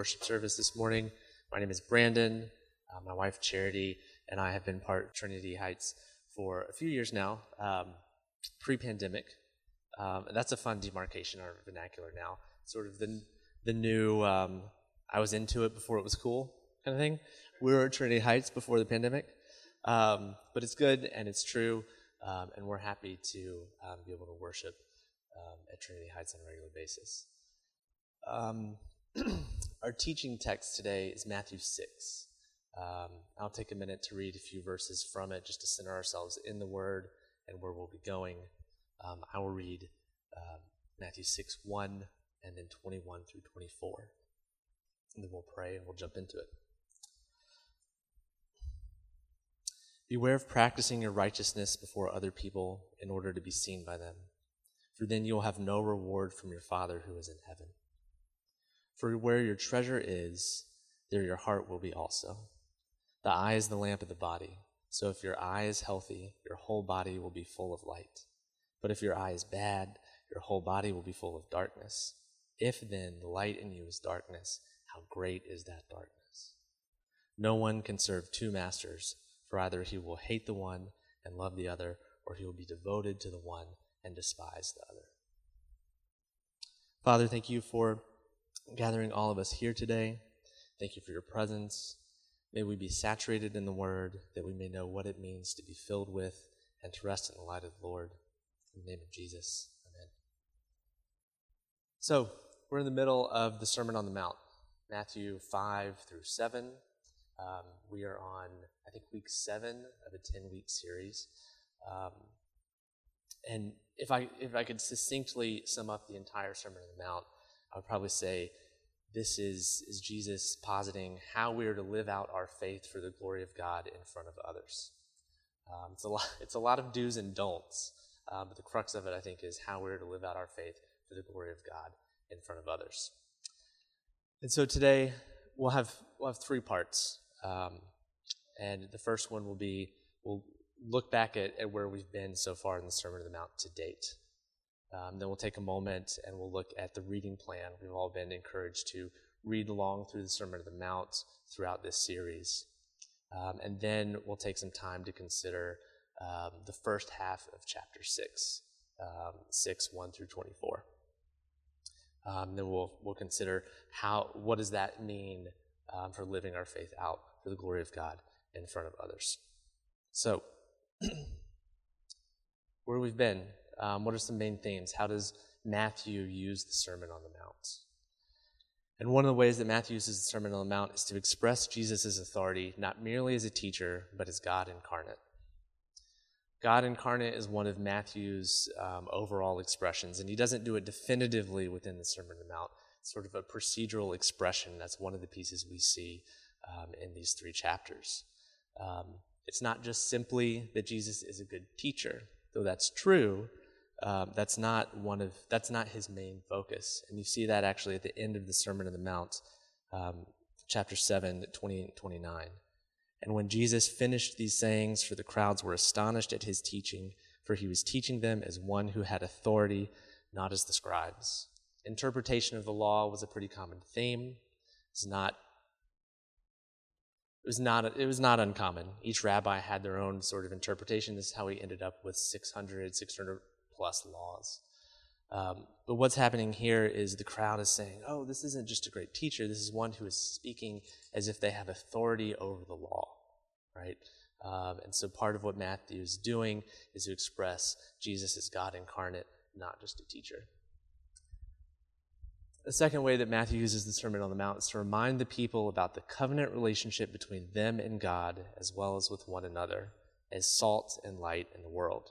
worship service this morning. My name is Brandon. Uh, my wife Charity and I have been part of Trinity Heights for a few years now, um, pre-pandemic. Um, and that's a fun demarcation, our vernacular now. Sort of the the new. Um, I was into it before it was cool, kind of thing. We were at Trinity Heights before the pandemic, um, but it's good and it's true. Um, and we're happy to um, be able to worship um, at Trinity Heights on a regular basis. Um, our teaching text today is Matthew 6. Um, I'll take a minute to read a few verses from it just to center ourselves in the Word and where we'll be going. Um, I will read Matthew 6 1 and then 21 through 24. And then we'll pray and we'll jump into it. Beware of practicing your righteousness before other people in order to be seen by them, for then you will have no reward from your Father who is in heaven. For where your treasure is, there your heart will be also. The eye is the lamp of the body, so if your eye is healthy, your whole body will be full of light. But if your eye is bad, your whole body will be full of darkness. If then the light in you is darkness, how great is that darkness? No one can serve two masters for either he will hate the one and love the other, or he will be devoted to the one and despise the other. Father, thank you for gathering all of us here today. Thank you for your presence. May we be saturated in the word, that we may know what it means to be filled with and to rest in the light of the Lord. In the name of Jesus, amen. So, we're in the middle of the Sermon on the Mount, Matthew 5 through 7. Um, we are on, I think, week seven of a 10 week series. Um, and if I, if I could succinctly sum up the entire Sermon on the Mount, I would probably say this is, is Jesus positing how we are to live out our faith for the glory of God in front of others. Um, it's, a lot, it's a lot of do's and don'ts, uh, but the crux of it, I think, is how we're to live out our faith for the glory of God in front of others. And so today, we'll have, we'll have three parts. Um, and the first one will be we'll look back at, at, where we've been so far in the Sermon on the Mount to date. Um, then we'll take a moment and we'll look at the reading plan. We've all been encouraged to read along through the Sermon on the Mount throughout this series. Um, and then we'll take some time to consider um, the first half of chapter 6, um, 6 1 through 24. Um, then we'll, we'll consider how, what does that mean um, for living our faith out for the glory of God in front of others. So, where we've been, um, what are some main themes? How does Matthew use the Sermon on the Mount? And one of the ways that Matthew uses the Sermon on the Mount is to express Jesus' authority not merely as a teacher, but as God incarnate. God incarnate is one of Matthew's um, overall expressions, and he doesn't do it definitively within the Sermon on the Mount. It's sort of a procedural expression. That's one of the pieces we see um, in these three chapters. Um, it's not just simply that Jesus is a good teacher, though that's true. Um, that's not one of that's not his main focus, and you see that actually at the end of the Sermon on the Mount, um, chapter seven, 28 and 29. And when Jesus finished these sayings, for the crowds were astonished at his teaching, for he was teaching them as one who had authority, not as the scribes. Interpretation of the law was a pretty common theme. It's not it was not it was not uncommon. Each rabbi had their own sort of interpretation. This is how he ended up with 600, 600 plus laws. Um, but what's happening here is the crowd is saying, "Oh, this isn't just a great teacher. This is one who is speaking as if they have authority over the law, right?" Um, and so part of what Matthew is doing is to express Jesus as God incarnate, not just a teacher. The second way that Matthew uses the Sermon on the Mount is to remind the people about the covenant relationship between them and God, as well as with one another, as salt and light in the world.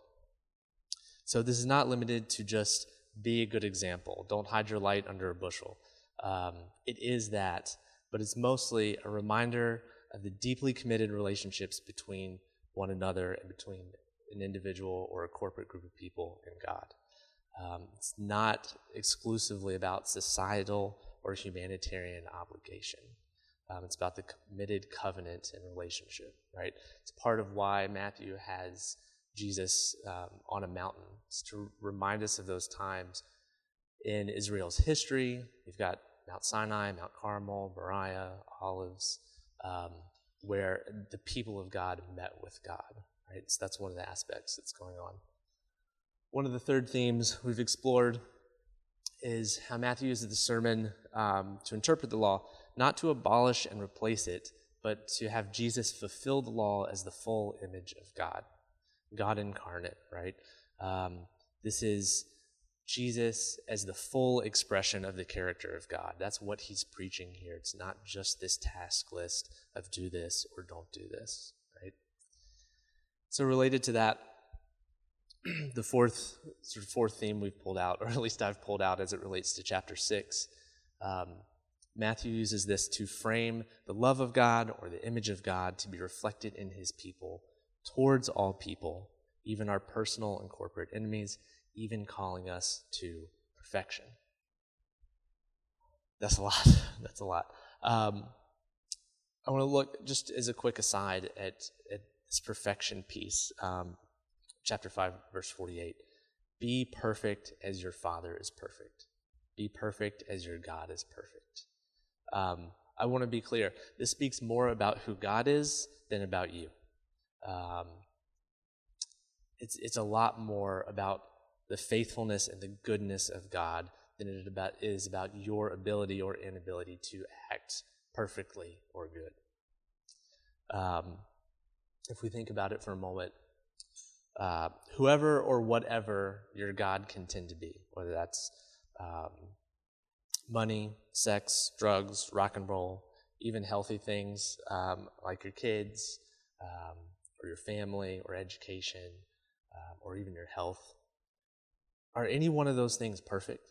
So this is not limited to just be a good example. Don't hide your light under a bushel. Um, it is that, but it's mostly a reminder of the deeply committed relationships between one another and between an individual or a corporate group of people and God. Um, it's not exclusively about societal or humanitarian obligation. Um, it's about the committed covenant and relationship, right? It's part of why Matthew has Jesus um, on a mountain. It's to remind us of those times in Israel's history. You've got Mount Sinai, Mount Carmel, Moriah, Olives, um, where the people of God met with God, right? So that's one of the aspects that's going on. One of the third themes we've explored is how Matthew uses the sermon um, to interpret the law, not to abolish and replace it, but to have Jesus fulfill the law as the full image of God, God incarnate, right? Um, this is Jesus as the full expression of the character of God. That's what he's preaching here. It's not just this task list of do this or don't do this, right? So, related to that, the fourth sort of fourth theme we've pulled out, or at least I've pulled out as it relates to chapter six. Um, Matthew uses this to frame the love of God or the image of God to be reflected in his people towards all people, even our personal and corporate enemies, even calling us to perfection. That's a lot. That's a lot. Um, I want to look just as a quick aside at, at this perfection piece. Um, chapter 5, verse 48. Be perfect as your Father is perfect. Be perfect as your God is perfect. Um, I want to be clear. This speaks more about who God is than about you. Um, it's, it's a lot more about the faithfulness and the goodness of God than it about, is about your ability or inability to act perfectly or good. Um, if we think about it for a moment, uh, whoever or whatever your God can tend to be, whether that's um, money, sex, drugs, rock and roll, even healthy things um, like your kids um, or your family or education um, or even your health. Are any one of those things perfect?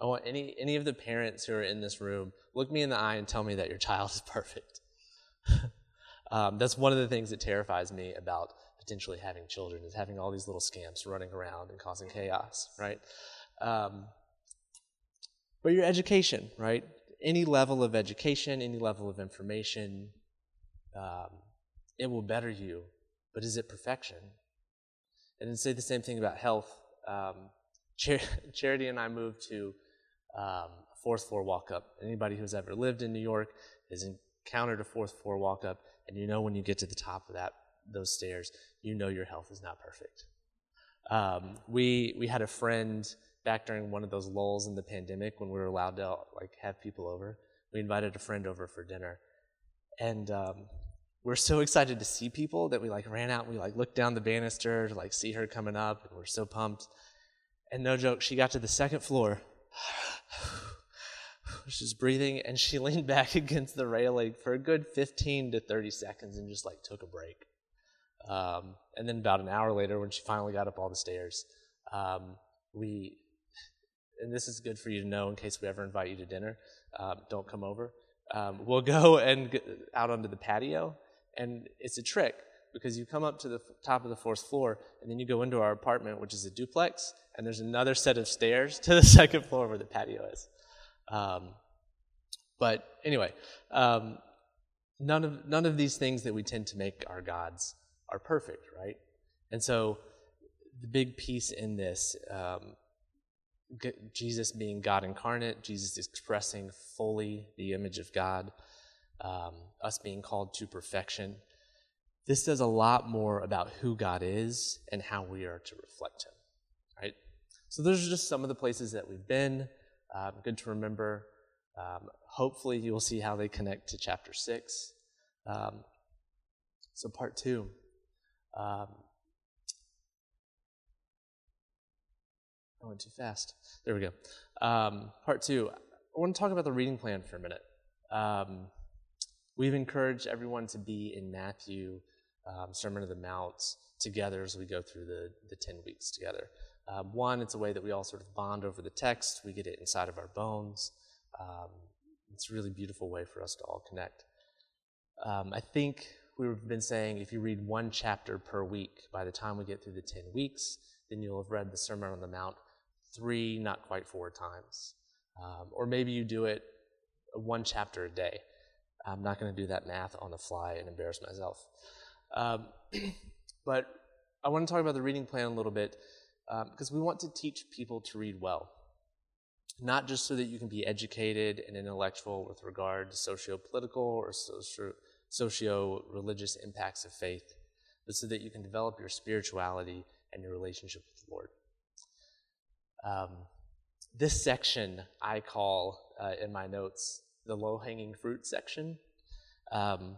I want any any of the parents who are in this room look me in the eye and tell me that your child is perfect. um, that's one of the things that terrifies me about potentially having children is having all these little scamps running around and causing chaos, right? Um, but your education, right? Any level of education, any level of information, um, it will better you. But is it perfection? And then say the same thing about health. Um, Char- Charity and I moved to um, a fourth floor walk up. Anybody who's ever lived in New York has encountered a fourth floor walk up, and you know when you get to the top of that those stairs, you know your health is not perfect. Um, we we had a friend back during one of those lulls in the pandemic when we were allowed to like have people over. We invited a friend over for dinner, and um, we're so excited to see people that we like ran out and we like looked down the banister to like see her coming up, and we're so pumped. And no joke, she got to the second floor. She's breathing, and she leaned back against the railing for a good 15 to 30 seconds and just like took a break. Um, and then about an hour later, when she finally got up all the stairs, um, we and this is good for you to know in case we ever invite you to dinner. Um, don't come over. Um, we'll go and out onto the patio, and it's a trick because you come up to the top of the fourth floor, and then you go into our apartment, which is a duplex, and there's another set of stairs to the second floor where the patio is. Um, but anyway, um, none of none of these things that we tend to make our gods are perfect, right? And so the big piece in this um, Jesus being God incarnate, Jesus expressing fully the image of God, um, us being called to perfection. This says a lot more about who God is and how we are to reflect Him, right? So those are just some of the places that we've been. Um, good to remember. Um, hopefully, you will see how they connect to chapter six. Um, so, part two. Um, I went too fast. There we go. Um, part two. I want to talk about the reading plan for a minute. Um, we've encouraged everyone to be in Matthew, um, Sermon of the Mount, together as we go through the, the 10 weeks together. Um, one, it's a way that we all sort of bond over the text, we get it inside of our bones. Um, it's a really beautiful way for us to all connect. Um, I think we've been saying if you read one chapter per week, by the time we get through the 10 weeks, then you'll have read the Sermon on the Mount three, not quite four times. Um, or maybe you do it one chapter a day. I'm not going to do that math on the fly and embarrass myself. Um, but I want to talk about the reading plan a little bit because um, we want to teach people to read well. Not just so that you can be educated and intellectual with regard to socio political or socio religious impacts of faith, but so that you can develop your spirituality and your relationship with the Lord. Um, this section I call uh, in my notes the low hanging fruit section. Um,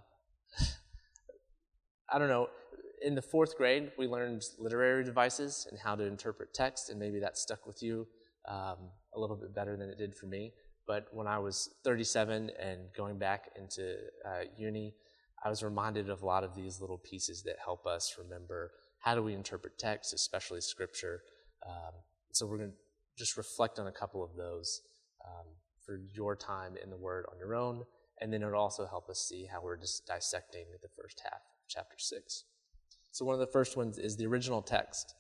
I don't know. In the fourth grade, we learned literary devices and how to interpret text, and maybe that stuck with you um, a little bit better than it did for me. But when I was 37 and going back into uh, uni, I was reminded of a lot of these little pieces that help us remember how do we interpret text, especially scripture. Um, so we're going to just reflect on a couple of those um, for your time in the Word on your own, and then it'll also help us see how we're just dissecting the first half of chapter 6. So, one of the first ones is the original text.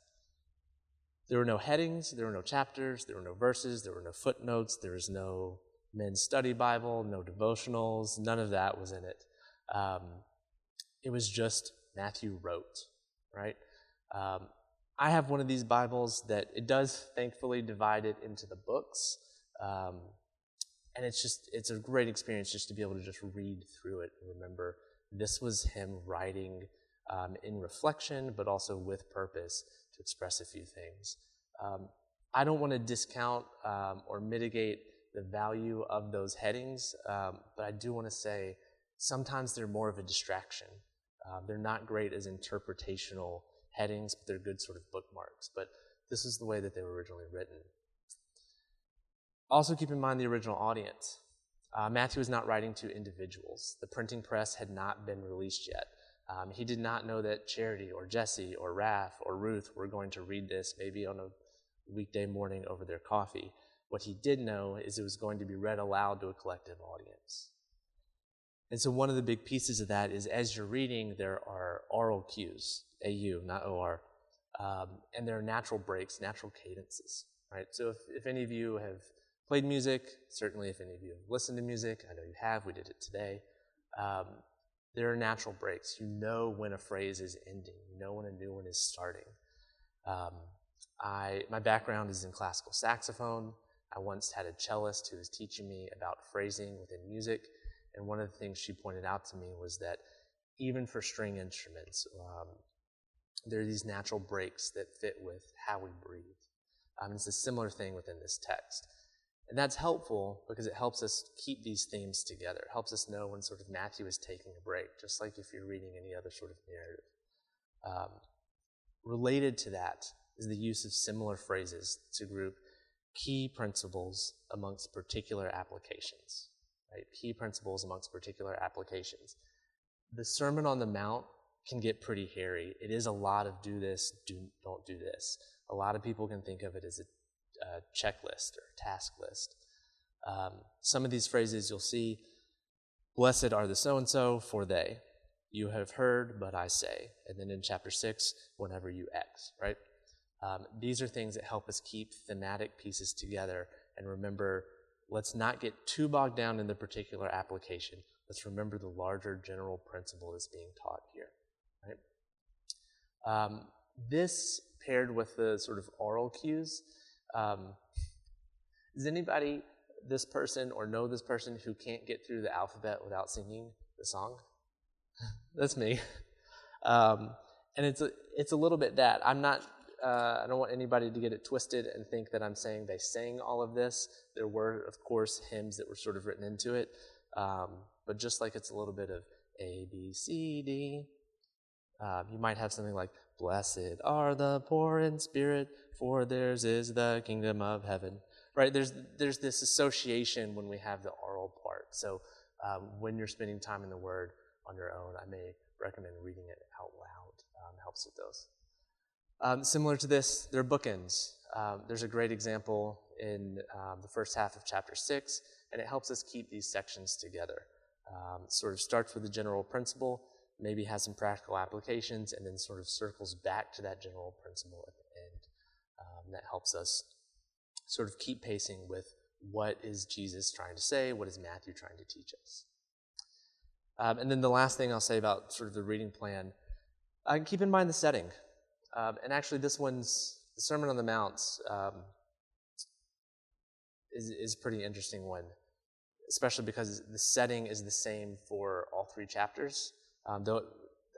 There were no headings, there were no chapters, there were no verses, there were no footnotes, there was no men's study Bible, no devotionals, none of that was in it. Um, it was just Matthew wrote, right? Um, I have one of these Bibles that it does thankfully divide it into the books. Um, and it's just, it's a great experience just to be able to just read through it and remember this was him writing um, in reflection, but also with purpose to express a few things. Um, I don't want to discount um, or mitigate the value of those headings, um, but I do want to say sometimes they're more of a distraction. Uh, they're not great as interpretational headings, but they're good sort of bookmarks. But this is the way that they were originally written. Also, keep in mind the original audience. Uh, Matthew was not writing to individuals. The printing press had not been released yet. Um, he did not know that Charity or Jesse or Raph or Ruth were going to read this maybe on a weekday morning over their coffee. What he did know is it was going to be read aloud to a collective audience. And so, one of the big pieces of that is as you're reading, there are oral cues. AU, not OR. Um, and there are natural breaks, natural cadences, right? So if, if any of you have played music, certainly if any of you have listened to music, I know you have, we did it today. Um, there are natural breaks. You know when a phrase is ending. You know when a new one is starting. Um, I, my background is in classical saxophone. I once had a cellist who was teaching me about phrasing within music, and one of the things she pointed out to me was that even for string instruments, um, there are these natural breaks that fit with how we breathe. Um, it's a similar thing within this text. And that's helpful because it helps us keep these themes together. It helps us know when sort of Matthew is taking a break, just like if you're reading any other sort of narrative. Um, related to that is the use of similar phrases to group key principles amongst particular applications. Right? Key principles amongst particular applications. The Sermon on the Mount can get pretty hairy. It is a lot of do this, do don't do this. A lot of people can think of it as a, checklist or task list. Um, some of these phrases you'll see, blessed are the so and so, for they. You have heard, but I say. And then in chapter six, whenever you X, right? Um, these are things that help us keep thematic pieces together and remember let's not get too bogged down in the particular application. Let's remember the larger general principle that's being taught here. Um, this paired with the sort of oral cues. Um, is anybody this person or know this person who can't get through the alphabet without singing the song? That's me. Um, and it's a, it's a little bit that. I'm not, uh, I don't want anybody to get it twisted and think that I'm saying they sang all of this. There were, of course, hymns that were sort of written into it. Um, but just like it's a little bit of A, B, C, D, um, you might have something like, Blessed are the poor in spirit, for theirs is the kingdom of heaven. Right? There's, there's this association when we have the oral part. So um, when you're spending time in the Word on your own, I may recommend reading it out loud. Um, helps with those. Um, similar to this, there are bookends. Um, there's a great example in um, the first half of chapter 6, and it helps us keep these sections together. Um, sort of starts with the general principle maybe has some practical applications, and then sort of circles back to that general principle at the end. Um, that helps us sort of keep pacing with what is Jesus trying to say? What is Matthew trying to teach us? Um, and then the last thing I'll say about sort of the reading plan, uh, keep in mind the setting. Um, and actually, this one's the Sermon on the Mount um, is is pretty interesting one, especially because the setting is the same for all three chapters. Um, though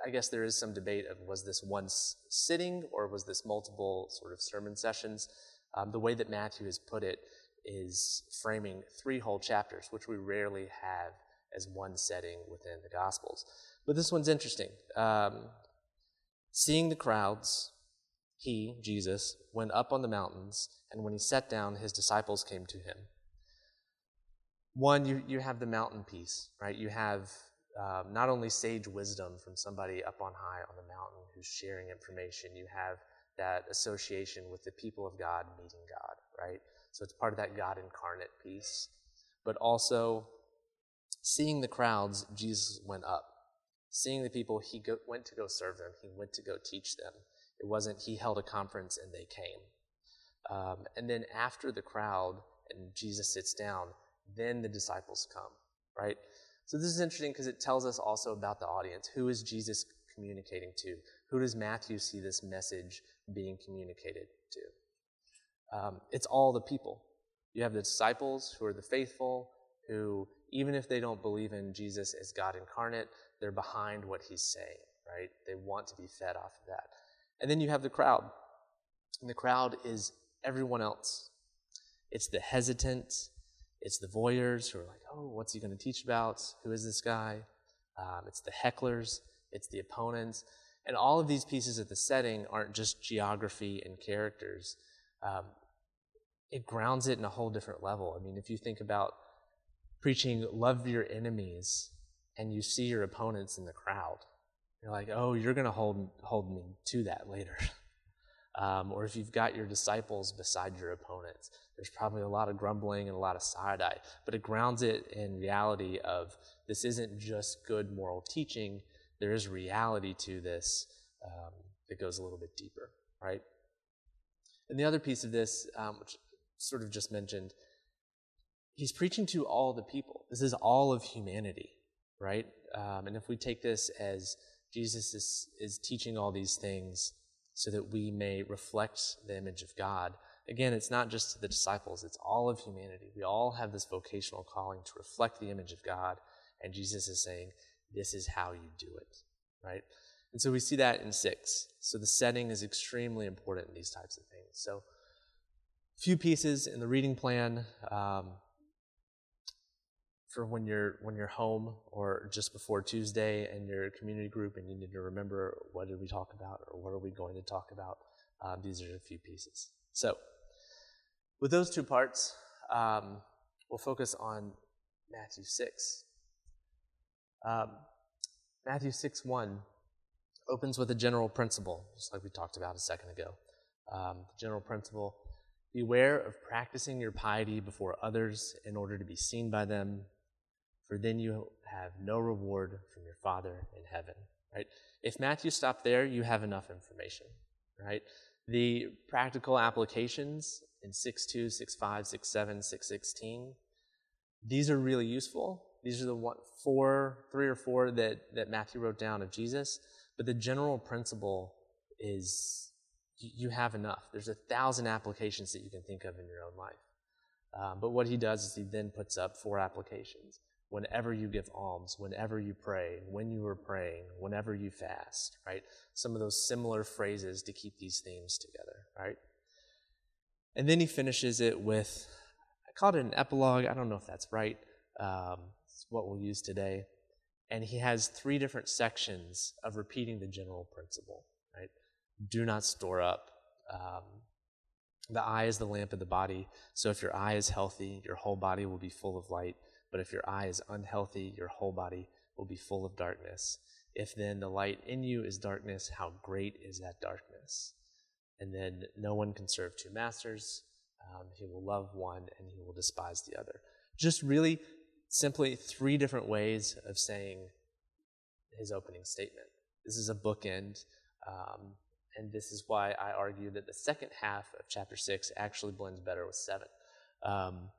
I guess there is some debate of was this one sitting or was this multiple sort of sermon sessions. Um, the way that Matthew has put it is framing three whole chapters, which we rarely have as one setting within the Gospels. But this one's interesting. Um, seeing the crowds, he, Jesus, went up on the mountains, and when he sat down, his disciples came to him. One, you, you have the mountain piece, right? You have um, not only sage wisdom from somebody up on high on the mountain who's sharing information, you have that association with the people of God meeting God, right? So it's part of that God incarnate piece. But also, seeing the crowds, Jesus went up. Seeing the people, he go, went to go serve them, he went to go teach them. It wasn't he held a conference and they came. Um, and then after the crowd and Jesus sits down, then the disciples come, right? So this is interesting because it tells us also about the audience. Who is Jesus communicating to? Who does Matthew see this message being communicated to? Um, it's all the people. You have the disciples who are the faithful, who, even if they don't believe in Jesus as God incarnate, they're behind what he's saying, right? They want to be fed off of that. And then you have the crowd. And the crowd is everyone else. It's the hesitant, it's the voyeurs who are like, oh, what's he going to teach about? Who is this guy? Um, it's the hecklers, it's the opponents. And all of these pieces of the setting aren't just geography and characters. Um, it grounds it in a whole different level. I mean, if you think about preaching love your enemies and you see your opponents in the crowd, you're like, oh, you're going to hold, hold me to that later. um, or if you've got your disciples beside your opponents, there's probably a lot of grumbling and a lot of side eye, but it grounds it in reality of this isn't just good moral teaching. There is reality to this um, that goes a little bit deeper, right? And the other piece of this, um, which sort of just mentioned, he's preaching to all the people. This is all of humanity, right? Um, and if we take this as Jesus is, is teaching all these things so that we may reflect the image of God, again, it's not just the disciples, it's all of humanity. We all have this vocational calling to reflect the image of God, and Jesus is saying, This is how you do it, right? And so we see that in six. So the setting is extremely important in these types of things. So, a few pieces in the reading plan um, for when you're when you're home or just before Tuesday and your community group, and you need to remember what did we talk about or what are we going to talk about. Um, these are a few pieces. So, with those two parts, um, we'll focus on Matthew 6. Um, Matthew 6 1 opens with a general principle, just like we talked about a second ago. Um, the general principle Beware of practicing your piety before others in order to be seen by them, for then you have no reward from your Father in heaven. Right? If Matthew stopped there, you have enough information. Right? The practical applications in 6.2, 6.5, 6.7, 6.16, these are really useful. These are the one, four, three or four that, that Matthew wrote down of Jesus. But the general principle is you have enough. There's a thousand applications that you can think of in your own life. Um, but what he does is he then puts up four applications. Whenever you give alms, whenever you pray, when you are praying, whenever you fast, right? Some of those similar phrases to keep these themes together, right? And then he finishes it with, I called it an epilogue. I don't know if that's right. Um, it's what we'll use today. And he has three different sections of repeating the general principle, right? Do not store up. Um, the eye is the lamp of the body. So if your eye is healthy, your whole body will be full of light. But if your eye is unhealthy, your whole body will be full of darkness. If then the light in you is darkness, how great is that darkness? And then no one can serve two masters. Um, he will love one and he will despise the other. Just really simply three different ways of saying his opening statement. This is a bookend, um, and this is why I argue that the second half of chapter six actually blends better with seven. Um,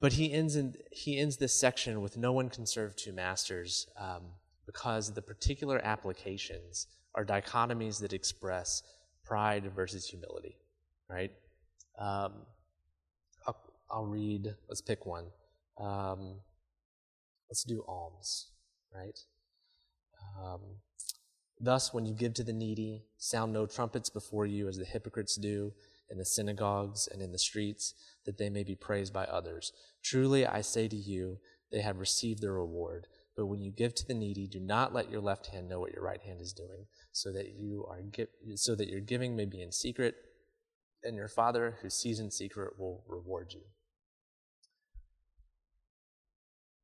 but he ends in he ends this section with no one can serve two masters um, because the particular applications are dichotomies that express pride versus humility, right? Um, I'll, I'll, read. Let's pick one. Um, let's do alms, right? Um, Thus, when you give to the needy, sound no trumpets before you as the hypocrites do in the synagogues and in the streets, that they may be praised by others. Truly, I say to you, they have received their reward. But when you give to the needy, do not let your left hand know what your right hand is doing, so that you are so that your giving may be in secret, and your Father who sees in secret will reward you.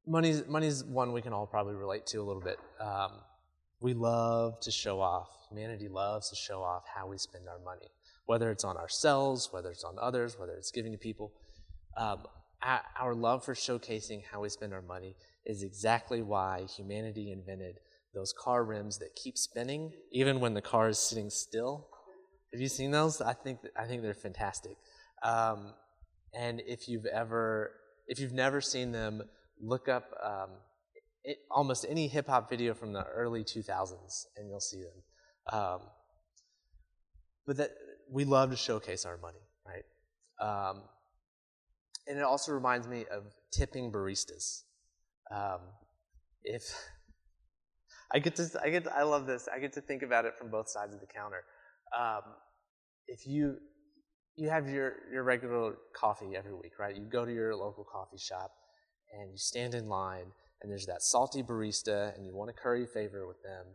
Money's money's one we can all probably relate to a little bit. Um, we love to show off. Humanity loves to show off how we spend our money, whether it's on ourselves, whether it's on others, whether it's giving to people. Um, our love for showcasing how we spend our money is exactly why humanity invented those car rims that keep spinning even when the car is sitting still. Have you seen those? I think I think they're fantastic. Um, and if you've ever if you've never seen them, look up um, it, almost any hip hop video from the early 2000s, and you'll see them. Um, but that we love to showcase our money, right? Um, and it also reminds me of tipping baristas. Um, if I get to, I get, to, I love this. I get to think about it from both sides of the counter. Um, if you you have your your regular coffee every week, right? You go to your local coffee shop and you stand in line and there's that salty barista, and you want to curry favor with them,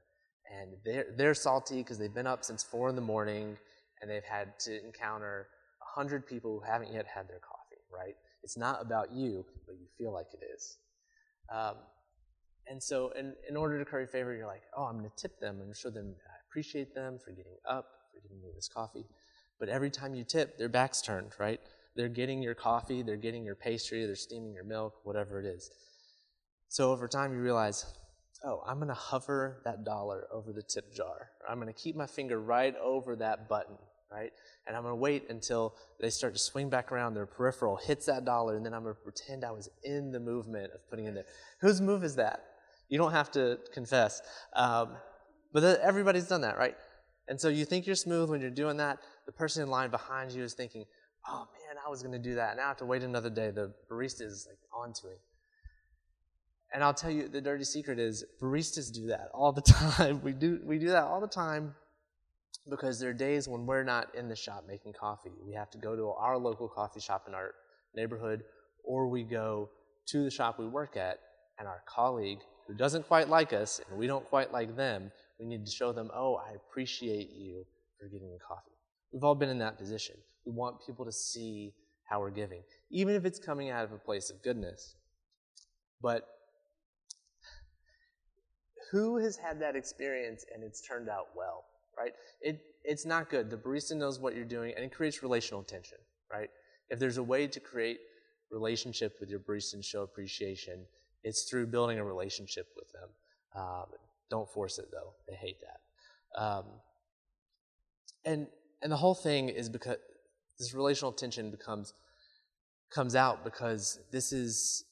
and they're, they're salty because they've been up since four in the morning, and they've had to encounter a hundred people who haven't yet had their coffee, right? It's not about you, but you feel like it is. Um, and so, in, in order to curry favor, you're like, oh, I'm going to tip them and show them I appreciate them for getting up, for giving me this coffee. But every time you tip, their back's turned, right? They're getting your coffee, they're getting your pastry, they're steaming your milk, whatever it is. So over time, you realize, oh, I'm going to hover that dollar over the tip jar. I'm going to keep my finger right over that button, right? And I'm going to wait until they start to swing back around, their peripheral hits that dollar, and then I'm going to pretend I was in the movement of putting in there. Whose move is that? You don't have to confess. Um, but the, everybody's done that, right? And so you think you're smooth when you're doing that. The person in line behind you is thinking, oh man, I was going to do that. Now I have to wait another day. The barista is like on to me. And I'll tell you the dirty secret is baristas do that all the time. we do we do that all the time because there are days when we're not in the shop making coffee. We have to go to our local coffee shop in our neighborhood or we go to the shop we work at and our colleague who doesn't quite like us and we don't quite like them, we need to show them, "Oh, I appreciate you for giving me coffee." We've all been in that position. We want people to see how we're giving, even if it's coming out of a place of goodness. But who has had that experience and it's turned out well, right? It, it's not good. The barista knows what you're doing and it creates relational tension, right? If there's a way to create relationship with your barista and show appreciation, it's through building a relationship with them. Um, don't force it though; they hate that. Um, and and the whole thing is because this relational tension becomes comes out because this is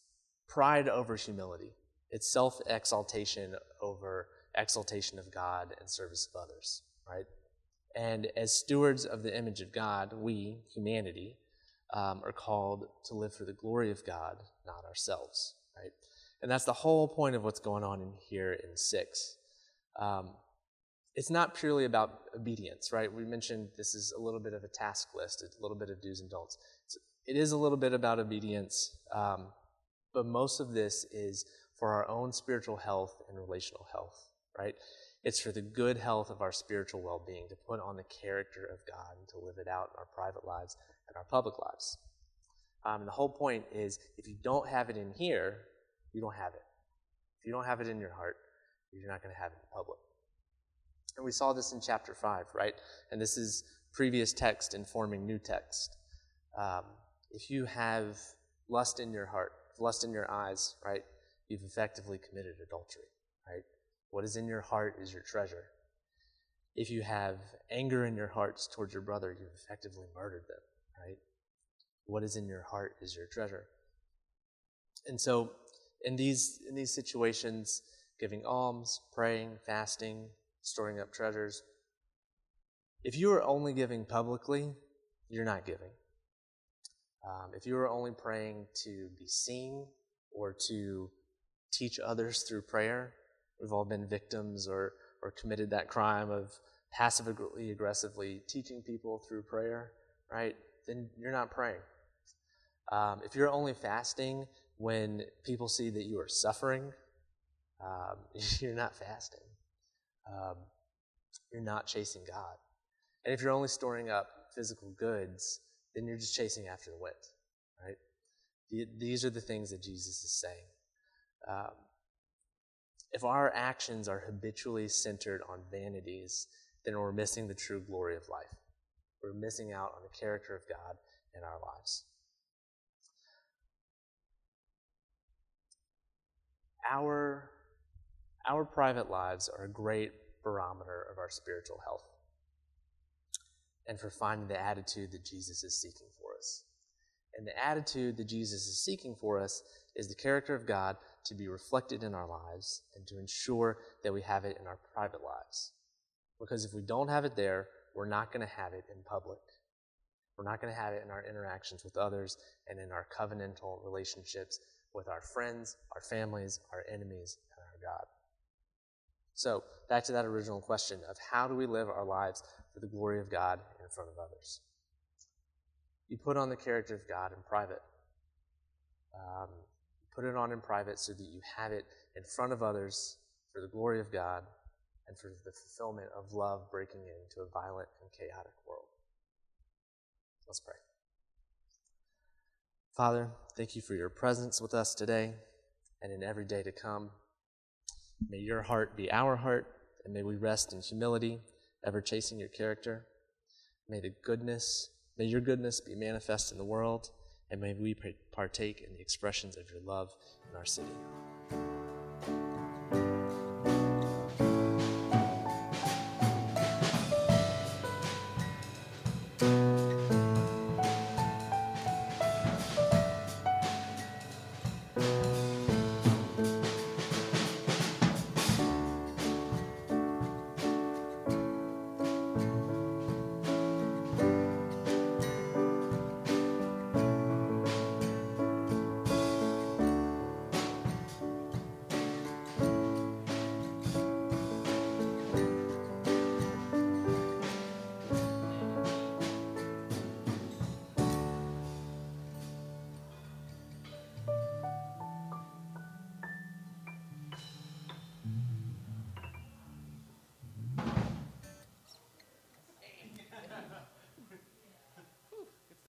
pride over humility. It's self exaltation over exaltation of God and service of others, right? And as stewards of the image of God, we, humanity, um, are called to live for the glory of God, not ourselves, right? And that's the whole point of what's going on in here in six. Um, it's not purely about obedience, right? We mentioned this is a little bit of a task list, a little bit of do's and don'ts. It is a little bit about obedience, um, but most of this is for our own spiritual health and relational health, right? It's for the good health of our spiritual well being to put on the character of God and to live it out in our private lives and our public lives. Um, and the whole point is if you don't have it in here, you don't have it. If you don't have it in your heart, you're not going to have it in public. And we saw this in chapter 5, right? And this is previous text informing new text. Um, if you have lust in your heart, lust in your eyes, right? You've effectively committed adultery, right? What is in your heart is your treasure. If you have anger in your hearts towards your brother, you've effectively murdered them, right? What is in your heart is your treasure. And so, in these, in these situations, giving alms, praying, fasting, storing up treasures, if you are only giving publicly, you're not giving. Um, if you are only praying to be seen or to teach others through prayer, we've all been victims or, or committed that crime of passively aggressively teaching people through prayer, right? Then you're not praying. Um, if you're only fasting when people see that you are suffering, um, you're not fasting. Um, you're not chasing God. And if you're only storing up physical goods, then you're just chasing after the wind, right? these are the things that Jesus is saying. Um, if our actions are habitually centered on vanities, then we're missing the true glory of life. We're missing out on the character of God in our lives. Our, our private lives are a great barometer of our spiritual health and for finding the attitude that Jesus is seeking for us. And the attitude that Jesus is seeking for us is the character of God to be reflected in our lives and to ensure that we have it in our private lives. Because if we don't have it there, we're not going to have it in public. We're not going to have it in our interactions with others and in our covenantal relationships with our friends, our families, our enemies, and our God. So, back to that original question of how do we live our lives for the glory of God in front of others? You put on the character of God in private. Um, put it on in private so that you have it in front of others for the glory of God and for the fulfillment of love breaking into a violent and chaotic world. Let's pray. Father, thank you for your presence with us today and in every day to come. May your heart be our heart, and may we rest in humility, ever chasing your character. May the goodness, may your goodness be manifest in the world, and may we partake in the expressions of your love in our city.